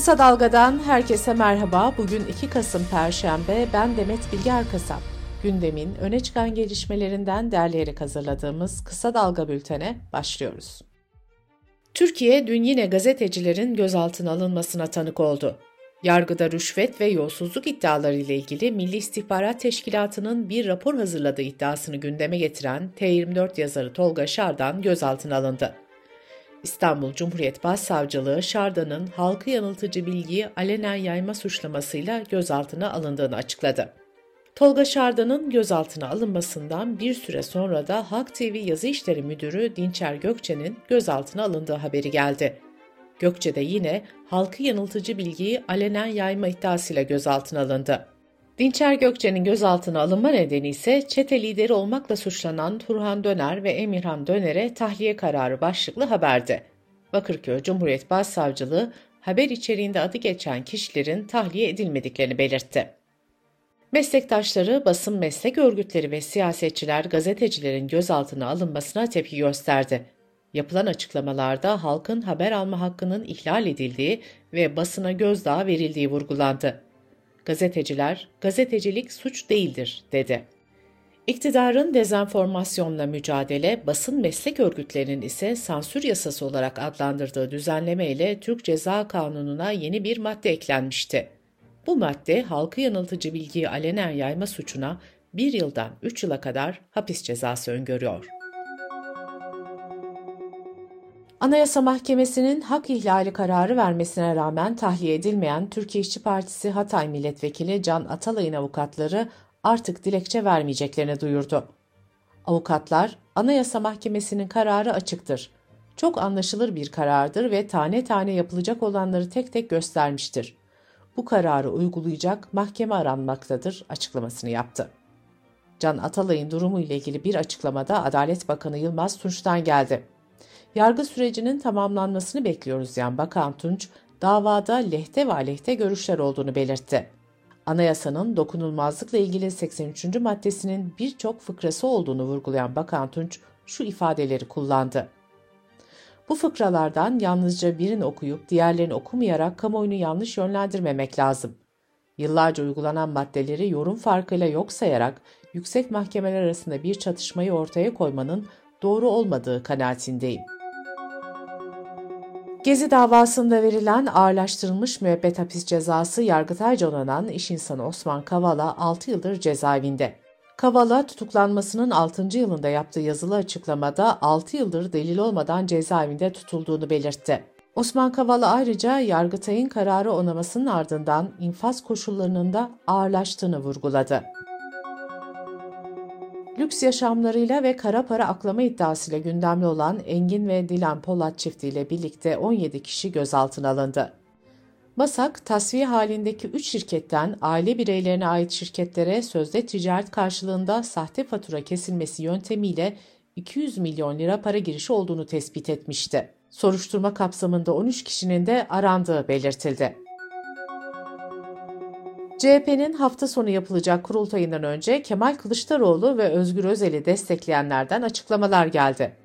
Kısa Dalga'dan herkese merhaba. Bugün 2 Kasım Perşembe. Ben Demet Bilge Erkasap. Gündemin öne çıkan gelişmelerinden derleyerek hazırladığımız Kısa Dalga bültene başlıyoruz. Türkiye dün yine gazetecilerin gözaltına alınmasına tanık oldu. Yargıda rüşvet ve yolsuzluk iddiaları ile ilgili Milli İstihbarat Teşkilatı'nın bir rapor hazırladığı iddiasını gündeme getiren T24 yazarı Tolga Şardan gözaltına alındı. İstanbul Cumhuriyet Başsavcılığı Şarda'nın halkı yanıltıcı bilgiyi alenen yayma suçlamasıyla gözaltına alındığını açıkladı. Tolga Şarda'nın gözaltına alınmasından bir süre sonra da Halk TV Yazı İşleri Müdürü Dinçer Gökçe'nin gözaltına alındığı haberi geldi. Gökçe de yine halkı yanıltıcı bilgiyi alenen yayma iddiasıyla gözaltına alındı. Dinçer Gökçe'nin gözaltına alınma nedeni ise çete lideri olmakla suçlanan Turhan Döner ve Emirhan Döner'e tahliye kararı başlıklı haberdi. Bakırköy Cumhuriyet Başsavcılığı haber içeriğinde adı geçen kişilerin tahliye edilmediklerini belirtti. Meslektaşları, basın meslek örgütleri ve siyasetçiler gazetecilerin gözaltına alınmasına tepki gösterdi. Yapılan açıklamalarda halkın haber alma hakkının ihlal edildiği ve basına gözdağı verildiği vurgulandı. Gazeteciler, gazetecilik suç değildir, dedi. İktidarın dezenformasyonla mücadele, basın meslek örgütlerinin ise sansür yasası olarak adlandırdığı düzenleme ile Türk Ceza Kanunu'na yeni bir madde eklenmişti. Bu madde halkı yanıltıcı bilgiyi alenen yayma suçuna bir yıldan üç yıla kadar hapis cezası öngörüyor. Anayasa Mahkemesi'nin hak ihlali kararı vermesine rağmen tahliye edilmeyen Türkiye İşçi Partisi Hatay Milletvekili Can Atalay'ın avukatları artık dilekçe vermeyeceklerini duyurdu. Avukatlar, Anayasa Mahkemesi'nin kararı açıktır. Çok anlaşılır bir karardır ve tane tane yapılacak olanları tek tek göstermiştir. Bu kararı uygulayacak mahkeme aranmaktadır açıklamasını yaptı. Can Atalay'ın durumu ile ilgili bir açıklamada Adalet Bakanı Yılmaz Tunç'tan geldi. Yargı sürecinin tamamlanmasını bekliyoruz diyen Bakan Tunç, davada lehte ve aleyhte görüşler olduğunu belirtti. Anayasanın dokunulmazlıkla ilgili 83. maddesinin birçok fıkrası olduğunu vurgulayan Bakan Tunç şu ifadeleri kullandı. Bu fıkralardan yalnızca birini okuyup diğerlerini okumayarak kamuoyunu yanlış yönlendirmemek lazım. Yıllarca uygulanan maddeleri yorum farkıyla yok sayarak yüksek mahkemeler arasında bir çatışmayı ortaya koymanın doğru olmadığı kanaatindeyim. Gezi davasında verilen ağırlaştırılmış müebbet hapis cezası yargıtayca onanan iş insanı Osman Kavala 6 yıldır cezaevinde. Kavala tutuklanmasının 6. yılında yaptığı yazılı açıklamada 6 yıldır delil olmadan cezaevinde tutulduğunu belirtti. Osman Kavala ayrıca Yargıtay'ın kararı onamasının ardından infaz koşullarının da ağırlaştığını vurguladı lüks yaşamlarıyla ve kara para aklama iddiasıyla gündemli olan Engin ve Dilan Polat çiftiyle birlikte 17 kişi gözaltına alındı. MASAK, tasfiye halindeki 3 şirketten aile bireylerine ait şirketlere sözde ticaret karşılığında sahte fatura kesilmesi yöntemiyle 200 milyon lira para girişi olduğunu tespit etmişti. Soruşturma kapsamında 13 kişinin de arandığı belirtildi. CHP'nin hafta sonu yapılacak kurultayından önce Kemal Kılıçdaroğlu ve Özgür Özel'i destekleyenlerden açıklamalar geldi.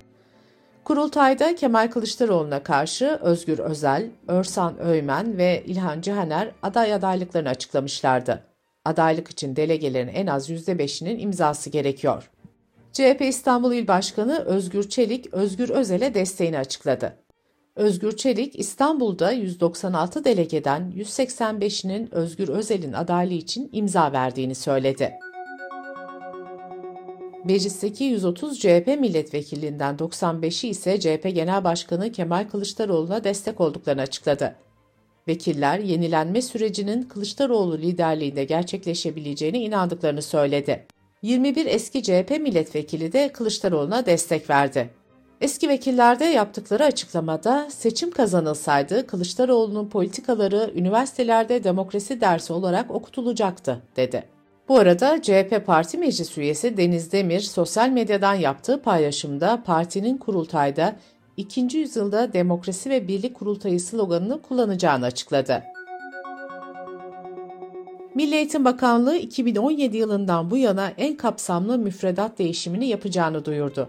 Kurultayda Kemal Kılıçdaroğlu'na karşı Özgür Özel, Örsan Öymen ve İlhan Cihaner aday adaylıklarını açıklamışlardı. Adaylık için delegelerin en az %5'inin imzası gerekiyor. CHP İstanbul İl Başkanı Özgür Çelik, Özgür Özel'e desteğini açıkladı. Özgür Çelik, İstanbul'da 196 delegeden 185'inin Özgür Özel'in adaylığı için imza verdiğini söyledi. Meclisteki 130 CHP milletvekilliğinden 95'i ise CHP Genel Başkanı Kemal Kılıçdaroğlu'na destek olduklarını açıkladı. Vekiller yenilenme sürecinin Kılıçdaroğlu liderliğinde gerçekleşebileceğine inandıklarını söyledi. 21 eski CHP milletvekili de Kılıçdaroğlu'na destek verdi. Eski vekillerde yaptıkları açıklamada seçim kazanılsaydı Kılıçdaroğlu'nun politikaları üniversitelerde demokrasi dersi olarak okutulacaktı, dedi. Bu arada CHP Parti Meclis üyesi Deniz Demir sosyal medyadan yaptığı paylaşımda partinin kurultayda ikinci yüzyılda demokrasi ve birlik kurultayı sloganını kullanacağını açıkladı. Milli Eğitim Bakanlığı 2017 yılından bu yana en kapsamlı müfredat değişimini yapacağını duyurdu.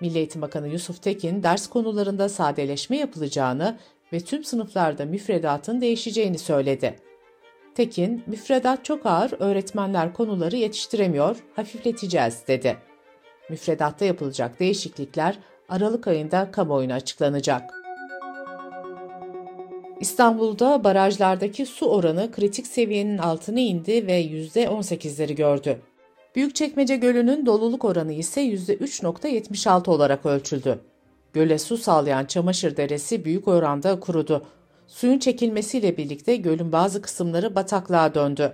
Milli Eğitim Bakanı Yusuf Tekin ders konularında sadeleşme yapılacağını ve tüm sınıflarda müfredatın değişeceğini söyledi. Tekin, müfredat çok ağır, öğretmenler konuları yetiştiremiyor, hafifleteceğiz dedi. Müfredatta yapılacak değişiklikler Aralık ayında kamuoyuna açıklanacak. İstanbul'da barajlardaki su oranı kritik seviyenin altına indi ve %18'leri gördü. Büyükçekmece Gölü'nün doluluk oranı ise %3.76 olarak ölçüldü. Göle su sağlayan Çamaşır Deresi büyük oranda kurudu. Suyun çekilmesiyle birlikte gölün bazı kısımları bataklığa döndü.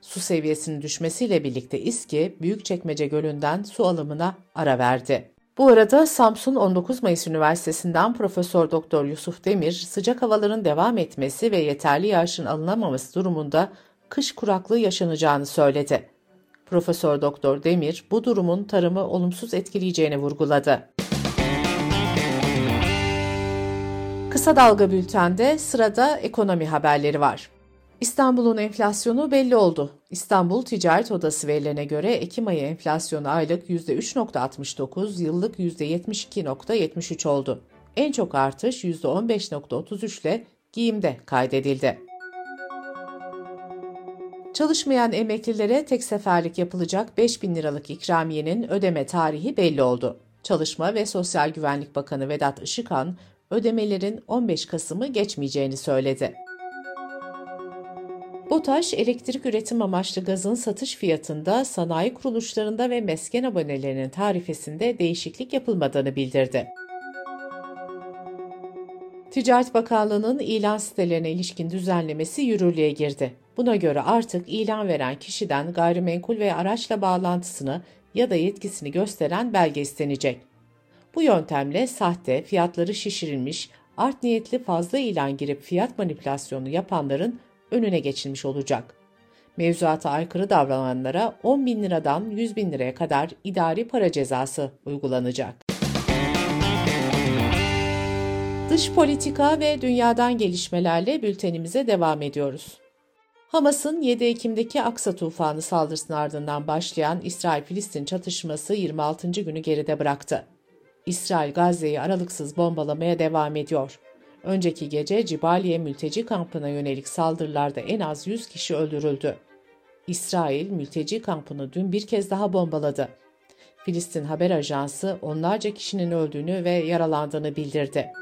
Su seviyesinin düşmesiyle birlikte İSKİ, Büyükçekmece Gölü'nden su alımına ara verdi. Bu arada Samsun 19 Mayıs Üniversitesi'nden Profesör Doktor Yusuf Demir, sıcak havaların devam etmesi ve yeterli yağışın alınamaması durumunda kış kuraklığı yaşanacağını söyledi. Profesör Doktor Demir bu durumun tarımı olumsuz etkileyeceğini vurguladı. Kısa Dalga Bülten'de sırada ekonomi haberleri var. İstanbul'un enflasyonu belli oldu. İstanbul Ticaret Odası verilerine göre Ekim ayı enflasyonu aylık %3.69, yıllık %72.73 oldu. En çok artış %15.33 ile giyimde kaydedildi. Çalışmayan emeklilere tek seferlik yapılacak 5 bin liralık ikramiyenin ödeme tarihi belli oldu. Çalışma ve Sosyal Güvenlik Bakanı Vedat Işıkhan, ödemelerin 15 Kasım'ı geçmeyeceğini söyledi. BOTAŞ, elektrik üretim amaçlı gazın satış fiyatında sanayi kuruluşlarında ve mesken abonelerinin tarifesinde değişiklik yapılmadığını bildirdi. Ticaret Bakanlığı'nın ilan sitelerine ilişkin düzenlemesi yürürlüğe girdi. Buna göre artık ilan veren kişiden gayrimenkul ve araçla bağlantısını ya da yetkisini gösteren belge istenecek. Bu yöntemle sahte, fiyatları şişirilmiş, art niyetli fazla ilan girip fiyat manipülasyonu yapanların önüne geçilmiş olacak. Mevzuata aykırı davrananlara 10 bin liradan 100 bin liraya kadar idari para cezası uygulanacak. Dış politika ve dünyadan gelişmelerle bültenimize devam ediyoruz. Hamas'ın 7 Ekim'deki Aksa tufanı saldırısının ardından başlayan İsrail-Filistin çatışması 26. günü geride bıraktı. İsrail Gazze'yi aralıksız bombalamaya devam ediyor. Önceki gece Cibaliye mülteci kampına yönelik saldırılarda en az 100 kişi öldürüldü. İsrail mülteci kampını dün bir kez daha bombaladı. Filistin haber ajansı onlarca kişinin öldüğünü ve yaralandığını bildirdi.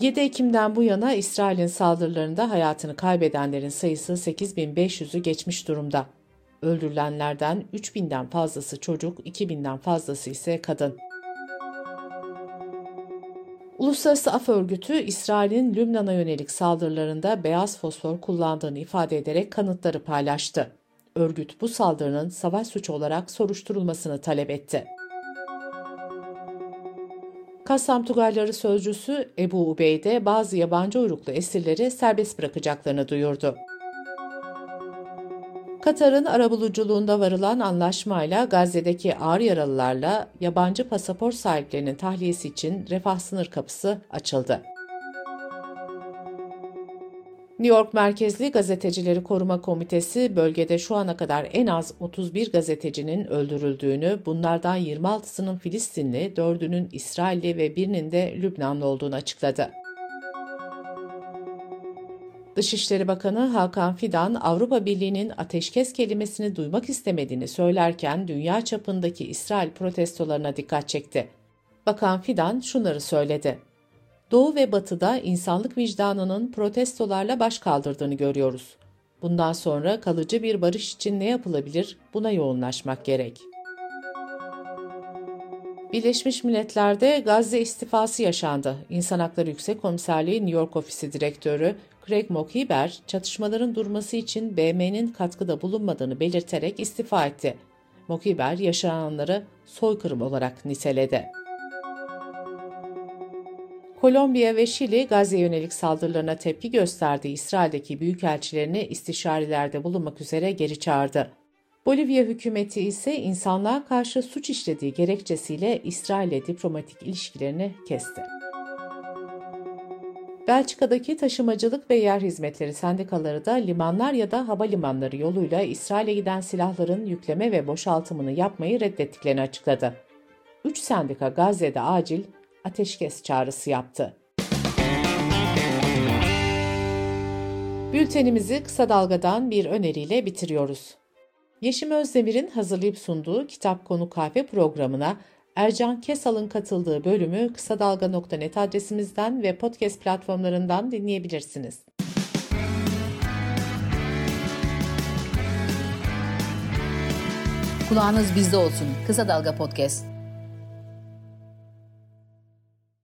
7 Ekim'den bu yana İsrail'in saldırılarında hayatını kaybedenlerin sayısı 8500'ü geçmiş durumda. Öldürülenlerden 3000'den fazlası çocuk, 2000'den fazlası ise kadın. Uluslararası Af Örgütü, İsrail'in Lübnan'a yönelik saldırılarında beyaz fosfor kullandığını ifade ederek kanıtları paylaştı. Örgüt bu saldırının savaş suçu olarak soruşturulmasını talep etti. Kassam Tugayları sözcüsü Ebu Ubeyde bazı yabancı uyruklu esirleri serbest bırakacaklarını duyurdu. Katar'ın arabuluculuğunda varılan anlaşmayla Gazze'deki ağır yaralılarla yabancı pasaport sahiplerinin tahliyesi için refah sınır kapısı açıldı. New York merkezli Gazetecileri Koruma Komitesi bölgede şu ana kadar en az 31 gazetecinin öldürüldüğünü, bunlardan 26'sının Filistinli, 4'ünün İsrailli ve birinin de Lübnanlı olduğunu açıkladı. Dışişleri Bakanı Hakan Fidan, Avrupa Birliği'nin ateşkes kelimesini duymak istemediğini söylerken dünya çapındaki İsrail protestolarına dikkat çekti. Bakan Fidan şunları söyledi. Doğu ve Batı'da insanlık vicdanının protestolarla baş kaldırdığını görüyoruz. Bundan sonra kalıcı bir barış için ne yapılabilir buna yoğunlaşmak gerek. Birleşmiş Milletler'de Gazze istifası yaşandı. İnsan Hakları Yüksek Komiserliği New York Ofisi Direktörü Craig Mokhiber, çatışmaların durması için BM'nin katkıda bulunmadığını belirterek istifa etti. Mokhiber, yaşananları soykırım olarak niteledi. Kolombiya ve Şili, Gazze yönelik saldırılarına tepki gösterdiği İsrail'deki büyükelçilerini istişarelerde bulunmak üzere geri çağırdı. Bolivya hükümeti ise insanlığa karşı suç işlediği gerekçesiyle İsrail'le diplomatik ilişkilerini kesti. Belçika'daki taşımacılık ve yer hizmetleri sendikaları da limanlar ya da havalimanları yoluyla İsrail'e giden silahların yükleme ve boşaltımını yapmayı reddettiklerini açıkladı. Üç sendika Gazze'de acil ateşkes çağrısı yaptı. Bültenimizi kısa dalgadan bir öneriyle bitiriyoruz. Yeşim Özdemir'in hazırlayıp sunduğu Kitap Konu Kahve programına Ercan Kesal'ın katıldığı bölümü kısa dalga.net adresimizden ve podcast platformlarından dinleyebilirsiniz. Kulağınız bizde olsun. Kısa Dalga Podcast.